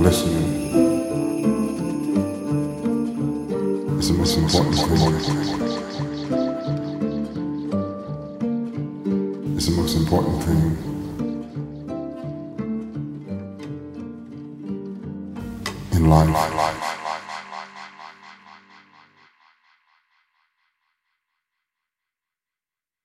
listening is the most important thing. Is the most important thing. In life.